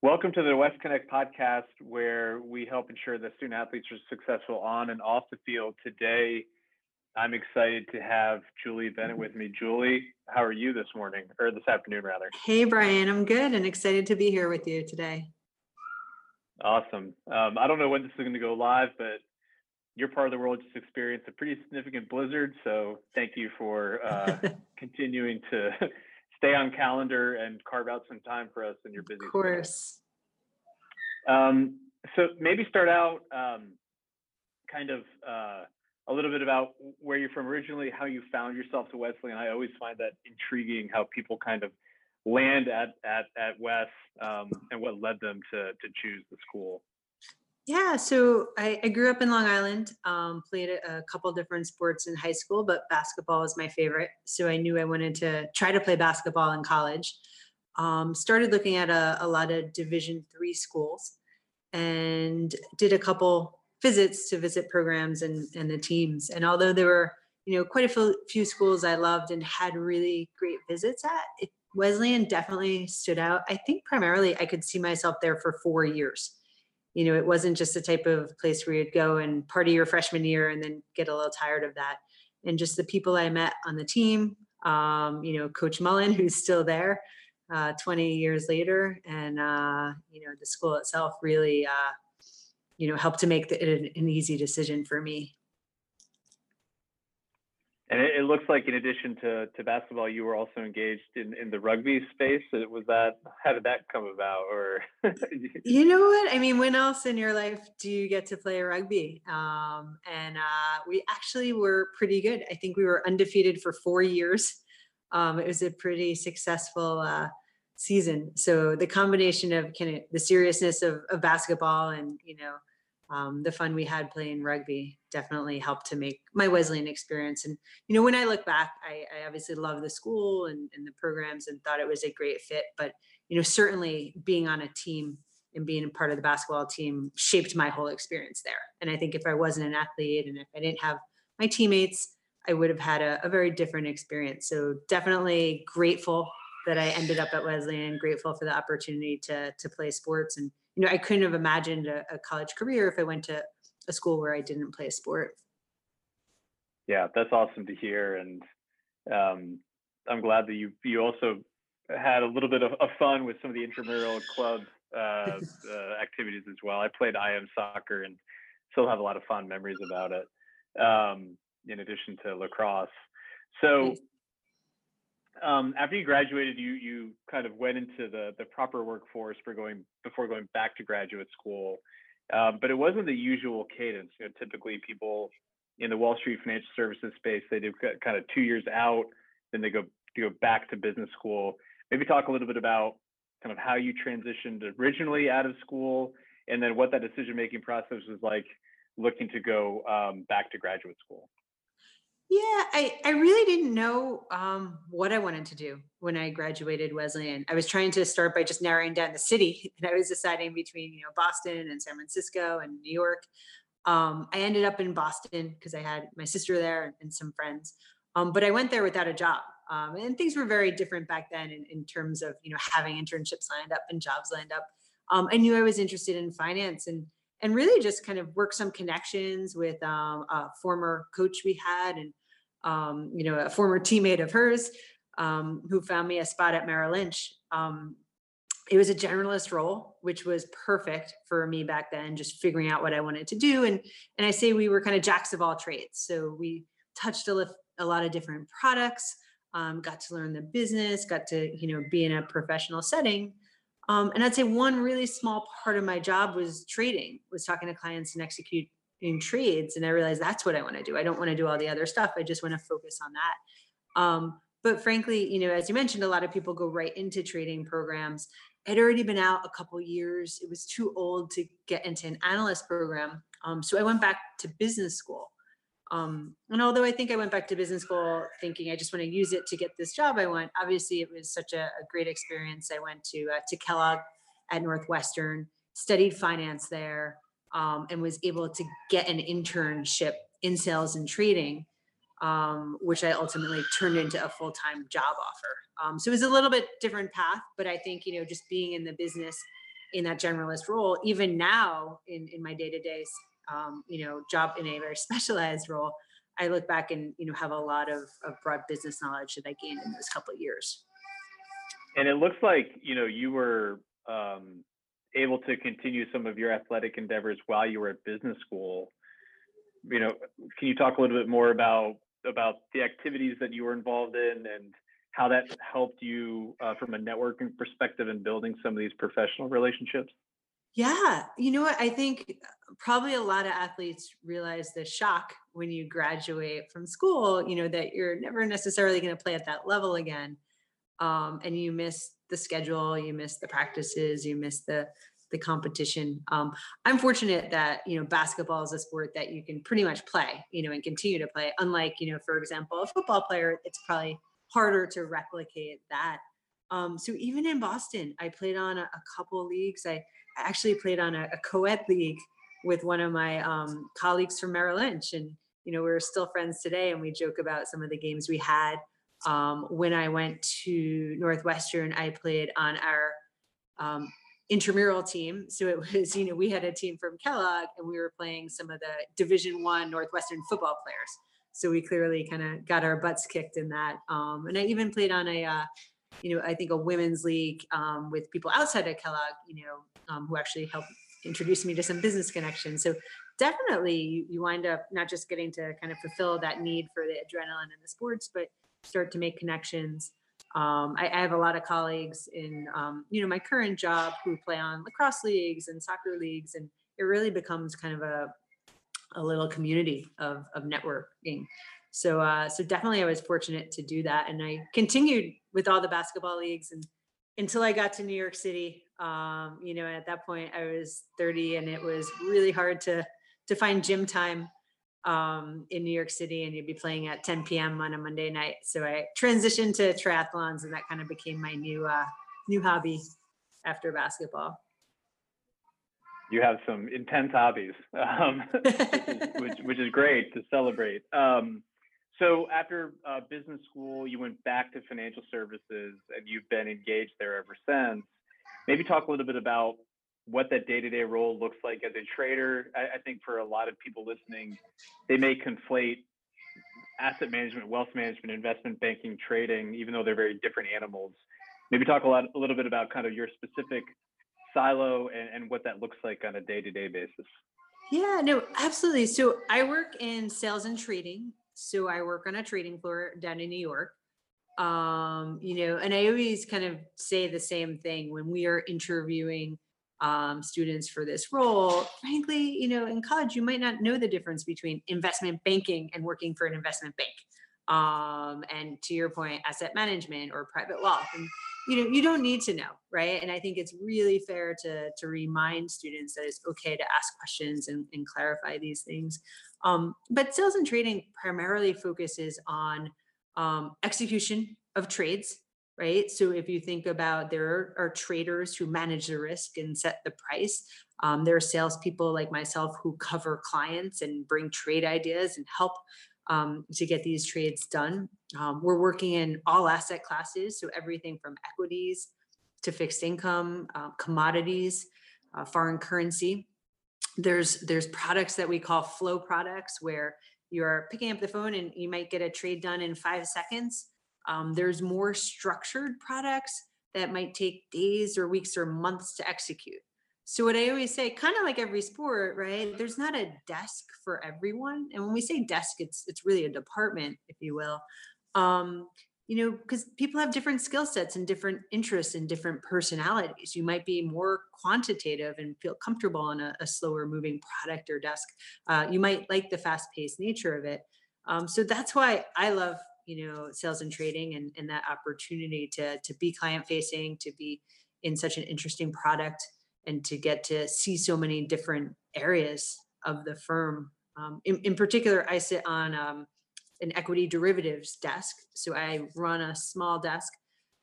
Welcome to the WesConnects podcast, where we help ensure that student athletes are successful on and off the field. Today, I'm excited to have Julie Bennett with me. Julie, how are you this morning, or this afternoon, rather? Hey, Brian, I'm good and excited to be here with you today. Awesome. Um, I don't know when this is going to go live, but your part of the world just experienced a pretty significant blizzard. So thank you for uh, continuing to stay on calendar and carve out some time for us in your busy. Of course. Um, so maybe start out um, kind of uh, a little bit about where you're from originally, how you found yourself to Wesley, and I always find that intriguing how people kind of land at at at Wes um, and what led them to to choose the school. Yeah, so I, I grew up in Long Island, um, played a, a couple different sports in high school, but basketball was my favorite. So I knew I wanted to try to play basketball in college. Um, started looking at a, a lot of Division three schools and did a couple visits to visit programs and, and the teams. And although there were, you know, quite a few, schools I loved and had really great visits at, it, Wesleyan definitely stood out. I think primarily I could see myself there for four years you know, it wasn't just the type of place where you'd go and party your freshman year and then get a little tired of that. And just the people I met on the team, um, you know, Coach Mullen, who's still there uh, 20 years later, and uh, you know, the school itself really, uh, you know, helped to make the, it an easy decision for me. And it, it, looks like, in addition to, to basketball, you were also engaged in, in the rugby space. Was that how did that come about? Or you know what? I mean, when else in your life do you get to play rugby? Um, and uh, we actually were pretty good. I think we were undefeated for four years. Um, it was a pretty successful uh, season. So the combination of kind of the seriousness of, of basketball and you know um, the fun we had playing rugby definitely helped to make my Wesleyan experience. And, you know, when I look back, I, I obviously love the school and, and, the programs and thought it was a great fit. But, you know, certainly being on a team and being a part of the basketball team shaped my whole experience there. And I think if I wasn't an athlete and if I didn't have my teammates, I would have had a, a very different experience. So definitely grateful that I ended up at Wesleyan, grateful for the opportunity to, to play sports and, you know, I couldn't have imagined a, a college career if I went to a school where I didn't play a sport. Yeah, that's awesome to hear, and um, I'm glad that you you also had a little bit of, of fun with some of the intramural club uh, uh, activities as well. I played IM soccer and still have a lot of fond memories about it. Um, in addition to lacrosse, so um, after you graduated, you you kind of went into the the proper workforce for going before going back to graduate school, um, but it wasn't the usual cadence. You know, typically people in the Wall Street financial services space they do kind of two years out, then they go go back to business school. Maybe talk a little bit about kind of how you transitioned originally out of school, and then what that decision making process was like looking to go um, back to graduate school. Yeah, I, I really didn't know um, what I wanted to do when I graduated Wesleyan. I was trying to start by just narrowing down the city, and I was deciding between you know Boston and San Francisco and New York. Um, I ended up in Boston because I had my sister there and some friends. Um, but I went there without a job, um, and things were very different back then in, in, terms of you know having internships lined up and jobs lined up. Um, I knew I was interested in finance, and and really just kind of work some connections with um, a former coach we had and um, you know a former teammate of hers um, who found me a spot at Merrill Lynch. Um, it was a generalist role, which was perfect for me back then, just figuring out what I wanted to do. And and I say we were kind of jacks of all trades. So we touched a, a lot of different products, um, got to learn the business, got to you know be in a professional setting. Um, and I'd say one really small part of my job was trading, was talking to clients and executing trades. And I realized that's what I want to do. I don't want to do all the other stuff. I just want to focus on that. Um, but frankly, you know, as you mentioned, a lot of people go right into trading programs. I'd already been out a couple years. It was too old to get into an analyst program. Um, so I went back to business school. Um, and although I think I went back to business school thinking I just want to use it to get this job I want, obviously it was such a, a great experience. I went to uh, to Kellogg at Northwestern, studied finance there, um, and was able to get an internship in sales and trading, um, which I ultimately turned into a full time job offer. Um, so it was a little bit different path, but I think you know just being in the business in that generalist role. Even now, in in my day to day, um, you know, job in a very specialized role, I look back and you know have a lot of, of broad business knowledge that I gained in those couple of years. And it looks like you know you were um, able to continue some of your athletic endeavors while you were at business school. You know, can you talk a little bit more about about the activities that you were involved in and how that helped you uh, from a networking perspective and building some of these professional relationships? Yeah, you know what? I think uh, probably a lot of athletes realize the shock when you graduate from school, you know, that you're never necessarily going to play at that level again. Um, and you miss the schedule, you miss the practices, you miss the the competition. Um, I'm fortunate that you know basketball is a sport that you can pretty much play, you know, and continue to play. Unlike you know, for example, a football player, it's probably harder to replicate that. Um, so even in Boston, I played on a, a couple leagues. I actually played on a, a co-ed league with one of my um, colleagues from Merrill Lynch, and you know we're still friends today, and we joke about some of the games we had. Um, when I went to Northwestern, I played on our um, intramural team. So it was, you know, we had a team from Kellogg, and we were playing some of the Division One Northwestern football players. So we clearly kind of got our butts kicked in that. Um, and I even played on a uh, you know, I think a women's league um, with people outside of Kellogg, you know, um, who actually helped introduce me to some business connections. So definitely you, wind up not just getting to kind of fulfill that need for the adrenaline and the sports, but start to make connections. Um, I, I, have a lot of colleagues in, um, you know, my current job who play on lacrosse leagues and soccer leagues, and it really becomes kind of a, a little community of, of networking. So, uh, so definitely I was fortunate to do that. And I continued with all the basketball leagues and until I got to New York City. Um, you know, at that point I was 30 and it was really hard to, to find gym time um, in New York City and you'd be playing at 10 PM on a Monday night. So I transitioned to triathlons and that kind of became my new, uh, new hobby after basketball. You have some intense hobbies, um, which, is, which, which, is, great to celebrate. Um, so after uh, business school, you went back to financial services and you've been engaged there ever since. Maybe talk a little bit about what that day-to-day role looks like as a trader. I, I think for a lot of people listening, they may conflate asset management, wealth management, investment banking, trading, even though they're very different animals. Maybe talk a lot, a little bit about kind of your specific silo and, and what that looks like on a day-to-day basis. Yeah, no, absolutely. So I work in sales and trading. So I work on a trading floor down in New York. Um, you know, and I always kind of say the same thing when we are interviewing um, students for this role. Frankly, you know, in college, you might not know the difference between investment banking and working for an investment bank. Um, and to your point, asset management or private wealth. And you know, you don't need to know, right? And I think it's really fair to to remind students that it's okay to ask questions and, and clarify these things. Um, but sales and trading primarily focuses on um, execution of trades, right? So if you think about there are traders who manage the risk and set the price. Um, there are salespeople like myself who cover clients and bring trade ideas and help um, to get these trades done. Um, we're working in all asset classes, so everything from equities to fixed income, uh, commodities, uh, foreign currency there's there's products that we call flow products where you're picking up the phone and you might get a trade done in five seconds. Um, there's more structured products that might take days or weeks or months to execute. So what I always say, kind of like every sport, right? There's not a desk for everyone, and when we say desk, it's it's really a department, if you will. Um, you know, because people have different skill sets and different interests and different personalities. You might be more quantitative and feel comfortable on a, a slower moving product or desk. Uh, you might like the fast paced nature of it. Um, so that's why I love, you know, sales and trading and, and that opportunity to, to be client facing, to be in such an interesting product and to get to see so many different areas of the firm. Um, in, in particular, I sit on um, an equity derivatives desk. So I run a small desk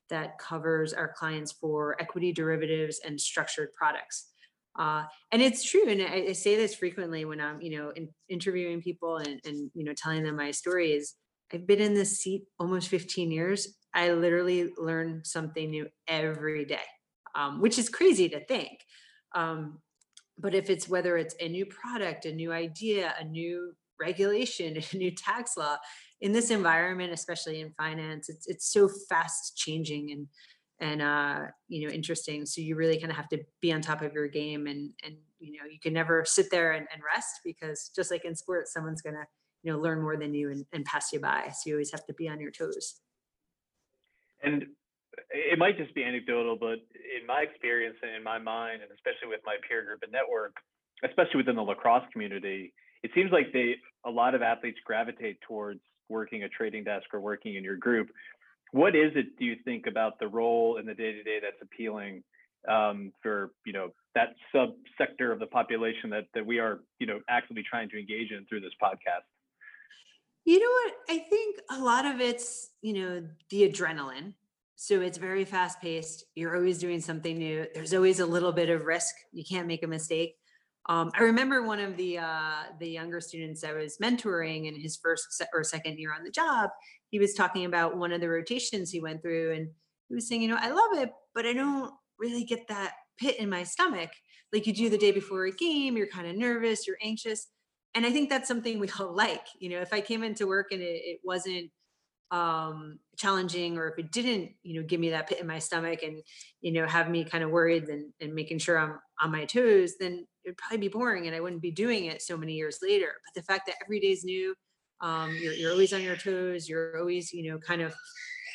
that covers our clients for equity derivatives and structured products. Uh, and it's true, and I, I, say this frequently when I'm, you know, in, interviewing people and, and you know telling them my story. Is I've been in this seat almost 15 years. I literally learn something new every day, um, which is crazy to think. Um, but if it's whether it's a new product, a new idea, a new regulation, a new tax law, in this environment, especially in finance, it's it's so fast changing and and uh, you know interesting. So you really kind of have to be on top of your game, and and you know you can never sit there and, and rest because just like in sports, someone's gonna you know learn more than you and, and pass you by. So you always have to be on your toes. And it might just be anecdotal, but in my experience and in my mind, and especially with my peer group and network, especially within the lacrosse community, it seems like they a lot of athletes gravitate towards working a trading desk or working in your group. What is it do you think about the role in the day to day that's appealing um, for you know that subsector of the population that that we are you know actively trying to engage in through this podcast? You know what? I think a lot of it's you know the adrenaline so it's very fast paced. You're always doing something new. There's always a little bit of risk. You can't make a mistake. Um, I remember one of the uh, the younger students I was mentoring in his first or second year on the job. He was talking about one of the rotations he went through, and he was saying, you know, I love it, but I don't really get that pit in my stomach like you do the day before a game. You're kind of nervous, you're anxious, and I think that's something we all like. You know, if I came into work and it, it wasn't um challenging or if it didn't you know give me that pit in my stomach and you know have me kind of worried and, and making sure i'm on my toes then it'd probably be boring and i wouldn't be doing it so many years later. But the fact that every day is new um you're, you're always on your toes you're always you know kind of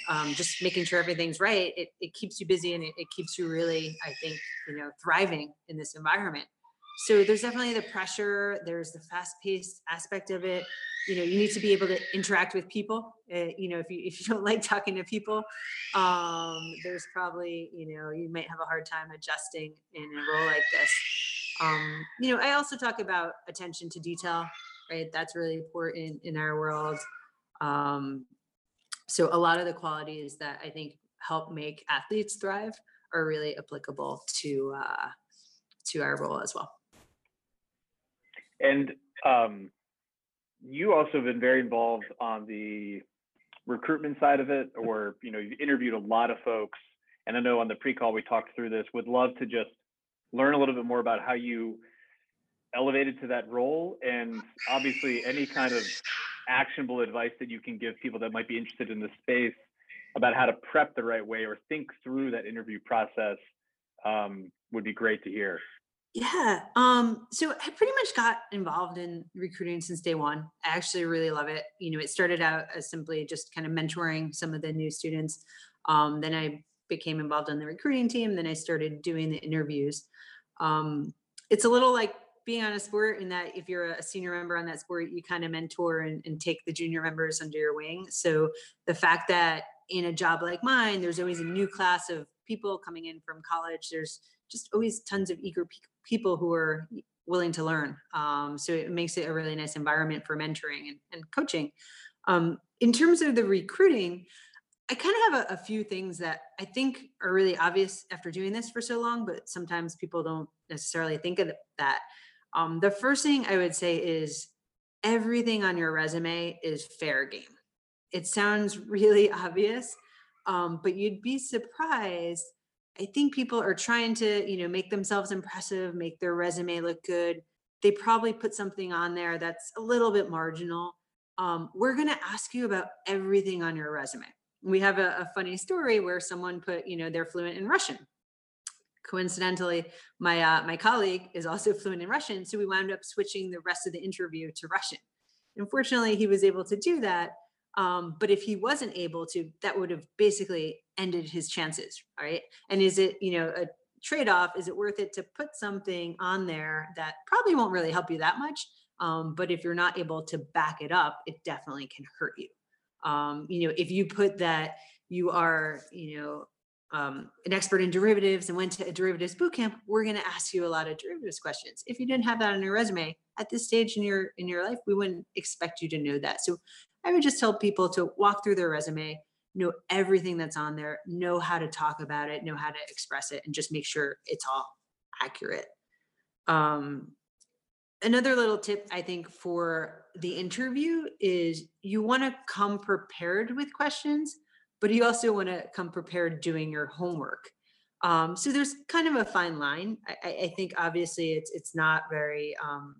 um, just making sure everything's right it, it keeps you busy and it, it keeps you really i think you know thriving in this environment so there's definitely the pressure there's the fast paced aspect of it. You know you need to be able to interact with people uh, you know if you if you don't like talking to people. Um there's probably you know you might have a hard time adjusting in a role like this. Um you know i also talk about attention to detail right? That's really important in our world. Um so a lot of the qualities that i think help make athletes thrive are really applicable to uh to our role as well and um you also have been very involved on the recruitment side of it, or you know, you've interviewed a lot of folks. And I know on the pre-call we talked through this. Would love to just learn a little bit more about how you elevated to that role, and obviously any kind of actionable advice that you can give people that might be interested in the space about how to prep the right way or think through that interview process um, would be great to hear. Yeah. Um, so I pretty much got involved in recruiting since day one. I actually really love it. You know, it started out as simply just kind of mentoring some of the new students. Um, then I became involved in the recruiting team. Then I started doing the interviews. Um, it's a little like being on a sport in that if you're a senior member on that sport, you kind of mentor and, and take the junior members under your wing. So the fact that in a job like mine, there's always a new class of people coming in from college. There's just always tons of eager people who are willing to learn. Um, so it makes it a really nice environment for mentoring and, and coaching. Um, in terms of the recruiting, I kind of have a, a, few things that I think are really obvious after doing this for so long, but sometimes people don't necessarily think of that. Um, the first thing I would say is everything on your resume is fair game. It sounds really obvious, um, but you'd be surprised I think people are trying to, you know, make themselves impressive, make their resume look good. They probably put something on there that's a little bit marginal. Um, we're going to ask you about everything on your resume. We have a, a funny story where someone put, you know, they're fluent in Russian. Coincidentally, my uh, my colleague is also fluent in Russian, so we wound up switching the rest of the interview to Russian. Unfortunately, he was able to do that, um, but if he wasn't able to, that would have basically ended his chances, right? And is it, you know, a trade-off? Is it worth it to put something on there that probably won't really help you that much? Um, but if you're not able to back it up, it definitely can hurt you. Um, you know, if you put that you are, you know, um, an expert in derivatives and went to a derivatives bootcamp, we're going to ask you a lot of derivatives questions. If you didn't have that on your resume at this stage in your in your life, we wouldn't expect you to know that. So I would just tell people to walk through their resume, know everything that's on there, know how to talk about it, know how to express it, and just make sure it's all accurate. Um, another little tip I think for the interview is you want to come prepared with questions, but you also want to come prepared doing your homework. Um, so there's kind of a fine line. I, I think obviously it's it's not very um,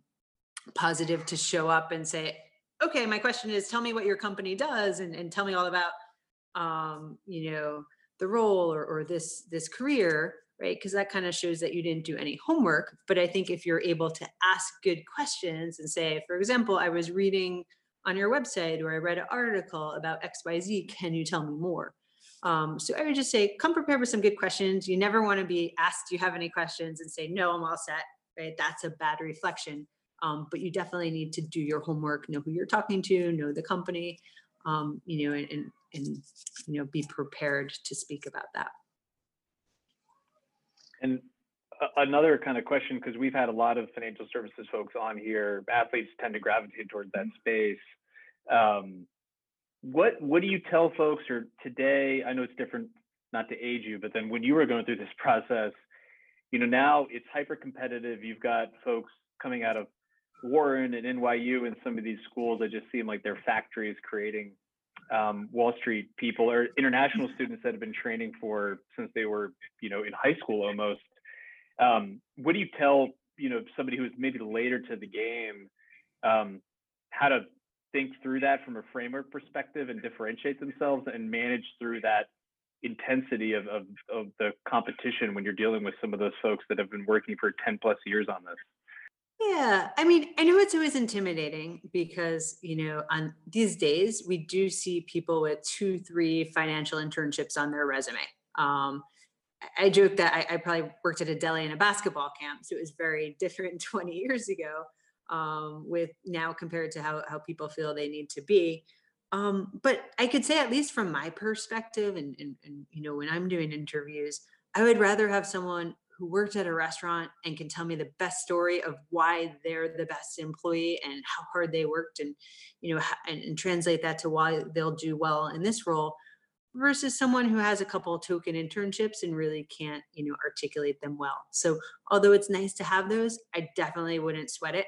positive to show up and say, okay, my question is, tell me what your company does and, and tell me all about, um, you know, the role or, or this this career, right? Because that kind of shows that you didn't do any homework. But I think if you're able to ask good questions and say, for example, I was reading on your website or I read an article about X, Y, Z. Can you tell me more? Um, so I would just say, come prepared with some good questions. You never want to be asked, do you have any questions and say, no, I'm all set, right? That's a bad reflection. Um, but you definitely need to do your homework, know who you're talking to, know the company, um, you know, and, and, and, you know, be prepared to speak about that. And another kind of question, because we've had a lot of financial services folks on here, athletes tend to gravitate towards that space. Um, what what do you tell folks or today? I know it's different, not to age you, but then when you were going through this process, you know, now it's hyper competitive. You've got folks coming out of Wharton and NYU and some of these schools that just seem like they're factories creating um, Wall Street people or international students that have been training for since they were, you know, in high school almost. Um, what do you tell, you know, somebody who's maybe later to the game, um, how to think through that from a framework perspective and differentiate themselves and manage through that intensity of, of, of the competition when you're dealing with some of those folks that have been working for 10 plus years on this? Yeah, I mean, I know it's always intimidating because, you know, on these days we do see people with two, three financial internships on their resume. Um, I joke that I, I probably worked at a deli and a basketball camp, so it was very different 20 years ago um, with now compared to how, how people feel they need to be. Um, but I could say, at least from my perspective, and, and, and you know, when I'm doing interviews, I would rather have someone who worked at a restaurant and can tell me the best story of why they're the best employee and how hard they worked and you know and, and translate that to why they'll do well in this role versus someone who has a couple of token internships and really can't you know articulate them well. So although it's nice to have those i definitely wouldn't sweat it.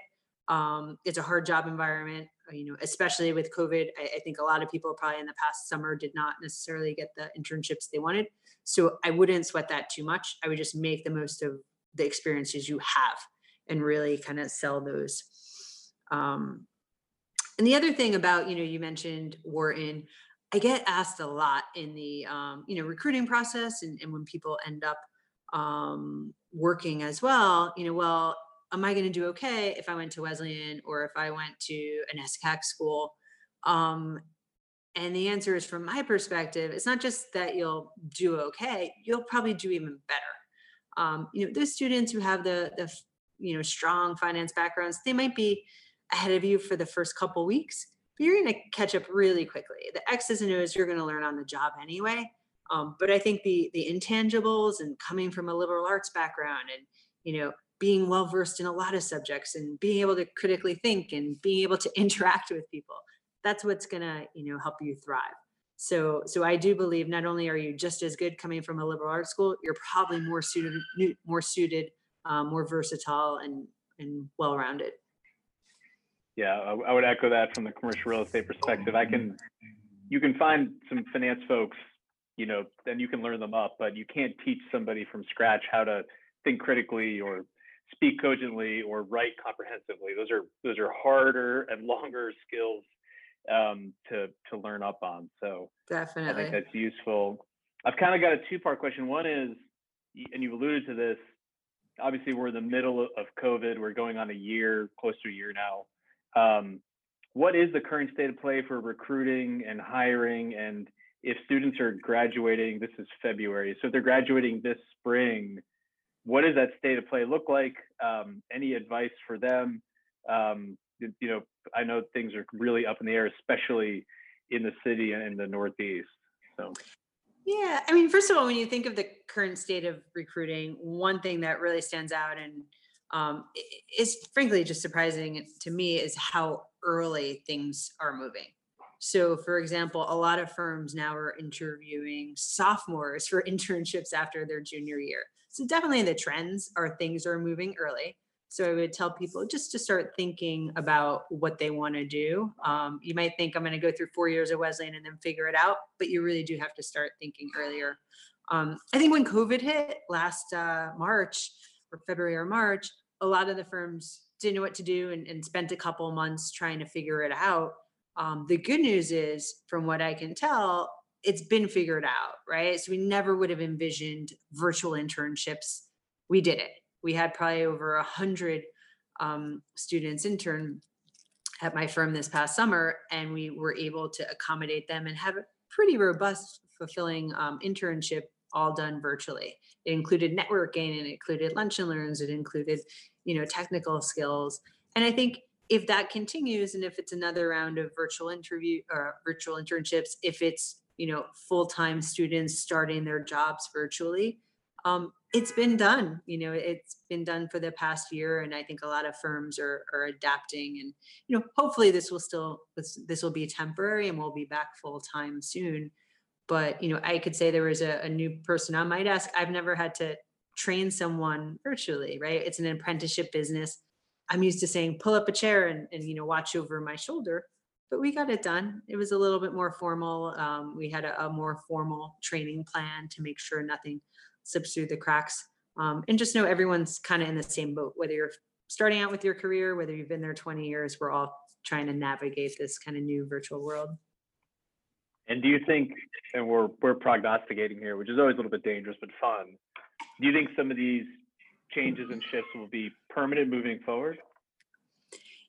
Um, it's a hard job environment uh, you know especially with covid. I, I think a lot of people probably in the past summer did not necessarily get the internships they wanted so I wouldn't sweat that too much. I would just make the most of the experiences you have and really kind of sell those. Um, and the other thing about, you know, you mentioned Wharton, I get asked a lot in the, um, you know, recruiting process and, and when people end up um, working as well, you know, well, am I going to do okay if I went to Wesleyan or if I went to a NESCAC school? Um, and the answer is from my perspective, it's not just that you'll do okay, you'll probably do even better. Um, you know, those students who have the the you know strong finance backgrounds, they might be ahead of you for the first couple weeks, but you're going to catch up really quickly. The X's and O's you're going to learn on the job anyway. Um, but I think the the intangibles and coming from a liberal arts background and you know being well versed in a lot of subjects and being able to critically think and being able to interact with people that's what's going to you know help you thrive so so i do believe not only are you just as good coming from a liberal arts school you're probably more suited more suited um, more versatile and and well rounded Yeah, I, would echo that from the commercial real estate perspective. I can, you can find some finance folks, you know, then you can learn them up, but you can't teach somebody from scratch how to think critically or speak cogently or write comprehensively. Those are those are harder and longer skills um, to to learn up on. So definitely, I think that's useful. I've kind of got a two part question. One is, and you've alluded to this. Obviously, we're in the middle of of COVID. We're going on a year, close to a year now. Um, what is the current state of play for recruiting and hiring? And if students are graduating, this is February. So if they're graduating this spring, what does that state of play look like? Um, any advice for them? Um, you know, I know things are really up in the air, especially in the city and in the Northeast. So Yeah, I mean, first of all, when you think of the current state of recruiting, one thing that really stands out and um, is frankly just surprising to me is how early things are moving. So, for example, a lot of firms now are interviewing sophomores for internships after their junior year. So, definitely the trends are things are moving early. So, I would tell people just to start thinking about what they want to do. Um, you might think I'm going to go through four years of Wesleyan and then figure it out, but you really do have to start thinking earlier. Um, I think when COVID hit last uh, March or February or March, a lot of the firms didn't know what to do and, and spent a couple months trying to figure it out. Um, the good news is, from what I can tell, it's been figured out, right? So we never would have envisioned virtual internships. We did it. We had probably over a hundred um, students intern at my firm this past summer, and we were able to accommodate them and have a pretty robust, fulfilling um, internship all done virtually. It included networking, and it included lunch and learns, it included, you know, technical skills. And I think if that continues, and if it's another round of virtual interview or virtual internships, if it's you know full-time students starting their jobs virtually, um, it's been done. You know, it's been done for the past year, and I think a lot of firms are are adapting. And you know, hopefully this will still this this will be temporary, and we'll be back full time soon. But you know, I could say there was a, a new person on my desk. I've never had to train someone virtually, right? It's an apprenticeship business. I'm used to saying, pull up a chair and, and you know, watch over my shoulder. But we got it done. It was a little bit more formal. Um, we had a, a more formal training plan to make sure nothing slips through the cracks. Um, and just know everyone's kind of in the same boat, whether you're starting out with your career, whether you've been there 20 years, we're all trying to navigate this kind of new virtual world. And do you think, and we're we're prognosticating here, which is always a little bit dangerous but fun. Do you think some of these changes and shifts will be permanent moving forward?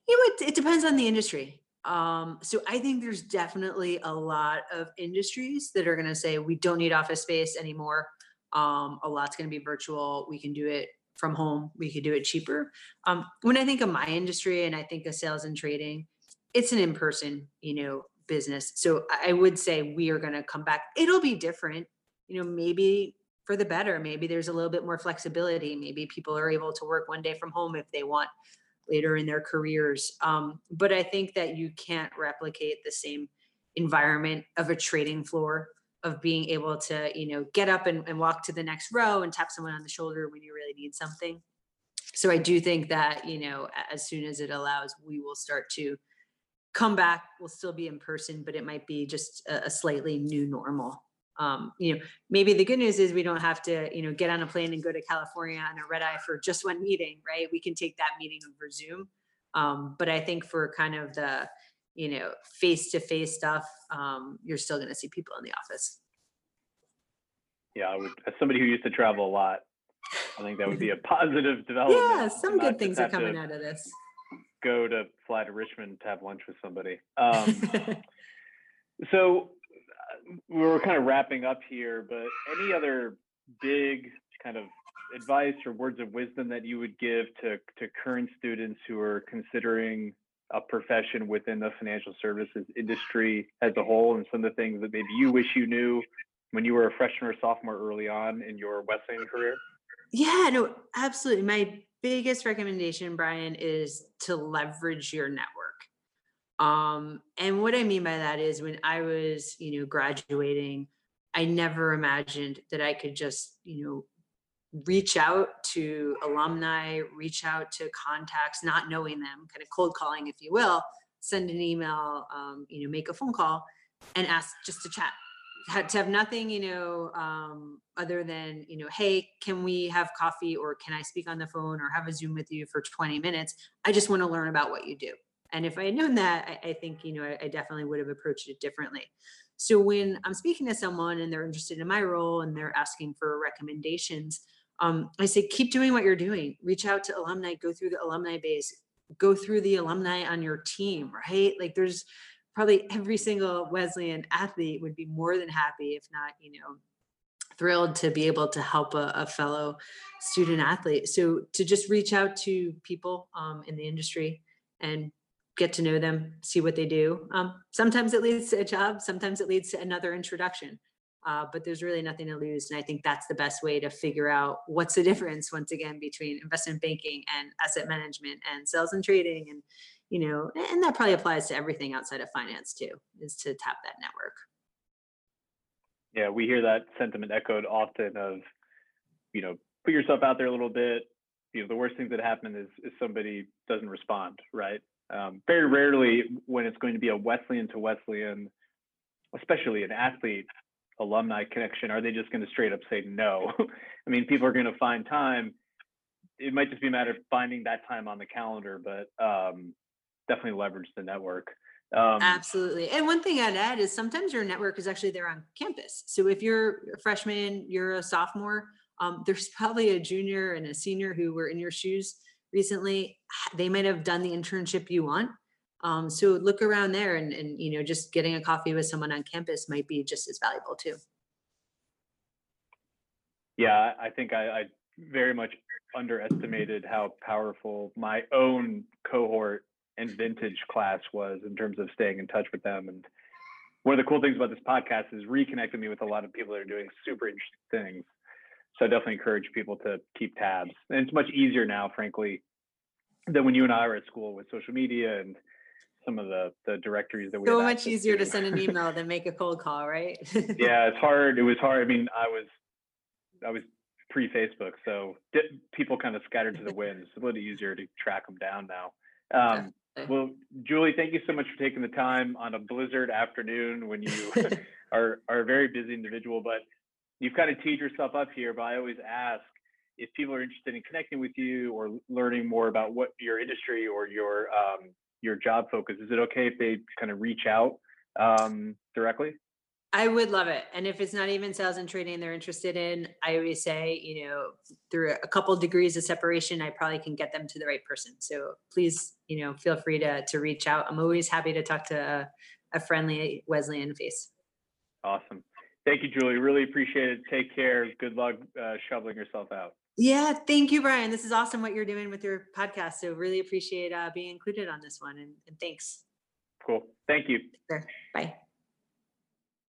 You know, it, it depends on the industry. Um, so I think there's definitely a lot of industries that are going to say we don't need office space anymore. Um, a lot's going to be virtual. We can do it from home. We could do it cheaper. Um, when I think of my industry and I think of sales and trading, it's an in-person, you know, business. So I would say we are going to come back. It'll be different, you know, maybe for the better. Maybe there's a little bit more flexibility. Maybe people are able to work one day from home if they want later in their careers. Um, but I think that you can't replicate the same environment of a trading floor of being able to, you know, get up and, and walk to the next row and tap someone on the shoulder when you really need something. So I do think that, you know, as soon as it allows, we will start to come back. We'll still be in person, but it might be just a, a slightly new normal um, you know, maybe the good news is we don't have to, you know, get on a plane and go to California on a red eye for just one meeting, right? We can take that meeting over Zoom. Um, but I think for kind of the, you know, face to face stuff, um, you're still going to see people in the office. Yeah, I would, as somebody who used to travel a lot, I think that would be a positive development. Yeah, some good things are coming out of this. Go to fly to Richmond to have lunch with somebody. Um, so uh, we're kind of wrapping up here, but any other big kind of advice or words of wisdom that you would give to, to current students who are considering a profession within the financial services industry as a whole and some of the things that maybe you wish you knew when you were a freshman or sophomore early on in your Wesleyan career? Yeah, no, absolutely. My biggest recommendation, Brian, is to leverage your network. Um, and what I mean by that is when I was, you know, graduating, I never imagined that I could just, you know, reach out to alumni, reach out to contacts, not knowing them, kind of cold calling, if you will, send an email, um, you know, make a phone call and ask just to chat. To have nothing, you know, um, other than, you know, hey, can we have coffee or can I speak on the phone or have a Zoom with you for 20 minutes? I just want to learn about what you do. And if I had known that, I, I think, you know, I, I definitely would have approached it differently. So when I'm speaking to someone and they're interested in my role and they're asking for recommendations, um, I say, keep doing what you're doing. Reach out to alumni, go through the alumni base, go through the alumni on your team, right? Like there's probably every single Wesleyan athlete would be more than happy, if not, you know, thrilled to be able to help a, a fellow student athlete. So to just reach out to people um, in the industry and get to know them, see what they do. Um, sometimes it leads to a job, sometimes it leads to another introduction. Uh, but there's really nothing to lose. And I think that's the best way to figure out what's the difference, once again, between investment banking and asset management and sales and trading. And, you know, and that probably applies to everything outside of finance too, is to tap that network. Yeah, we hear that sentiment echoed often of, you know, put yourself out there a little bit. You know, the worst thing that happen is, is somebody doesn't respond, right? Um, very rarely when it's going to be a Wesleyan to Wesleyan, especially an athlete alumni connection? Are they just going to straight up say no? I mean, people are going to find time. It might just be a matter of finding that time on the calendar, but um, definitely leverage the network. Um, Absolutely. And one thing I'd add is sometimes your network is actually there on campus. So if you're a freshman, you're a sophomore, um, there's probably a junior and a senior who were in your shoes recently. They might have done the internship you want. Um, so look around there and, and, you know, just getting a coffee with someone on campus might be just as valuable too. yeah, I think I, I very much underestimated how powerful my own cohort and vintage class was in terms of staying in touch with them. And one of the cool things about this podcast is reconnecting me with a lot of people that are doing super interesting things. So I definitely encourage people to keep tabs. And it's much easier now, frankly, than when you and I were at school with social media and some of the the directories that we So much easier to send an email than make a cold call, right? yeah, it's hard. It was hard. I mean, I was I was pre Facebook, so di- people kind of scattered to the wind. It's a little easier to track them down now. Um, well, Julie, thank you so much for taking the time on a blizzard afternoon when you are are a very busy individual, but you've kind of teed yourself up here. But I always ask if people are interested in connecting with you or learning more about what your industry or your um, your job focus. Is it okay if they kind of reach out um, directly? I would love it. And if it's not even sales and trading they're interested in, I always say, you know, through a couple degrees of separation, I probably can get them to the right person. So please, you know, feel free to to reach out. I'm always happy to talk to a, a friendly Wesleyan face. Awesome. Thank you, Julie. Really appreciate it. Take care. Good luck uh, shoveling yourself out. Yeah, thank you, Brian. This is awesome what you're doing with your podcast. So really appreciate uh, being included on this one and, and thanks. Cool. Thank you. Sure. Bye.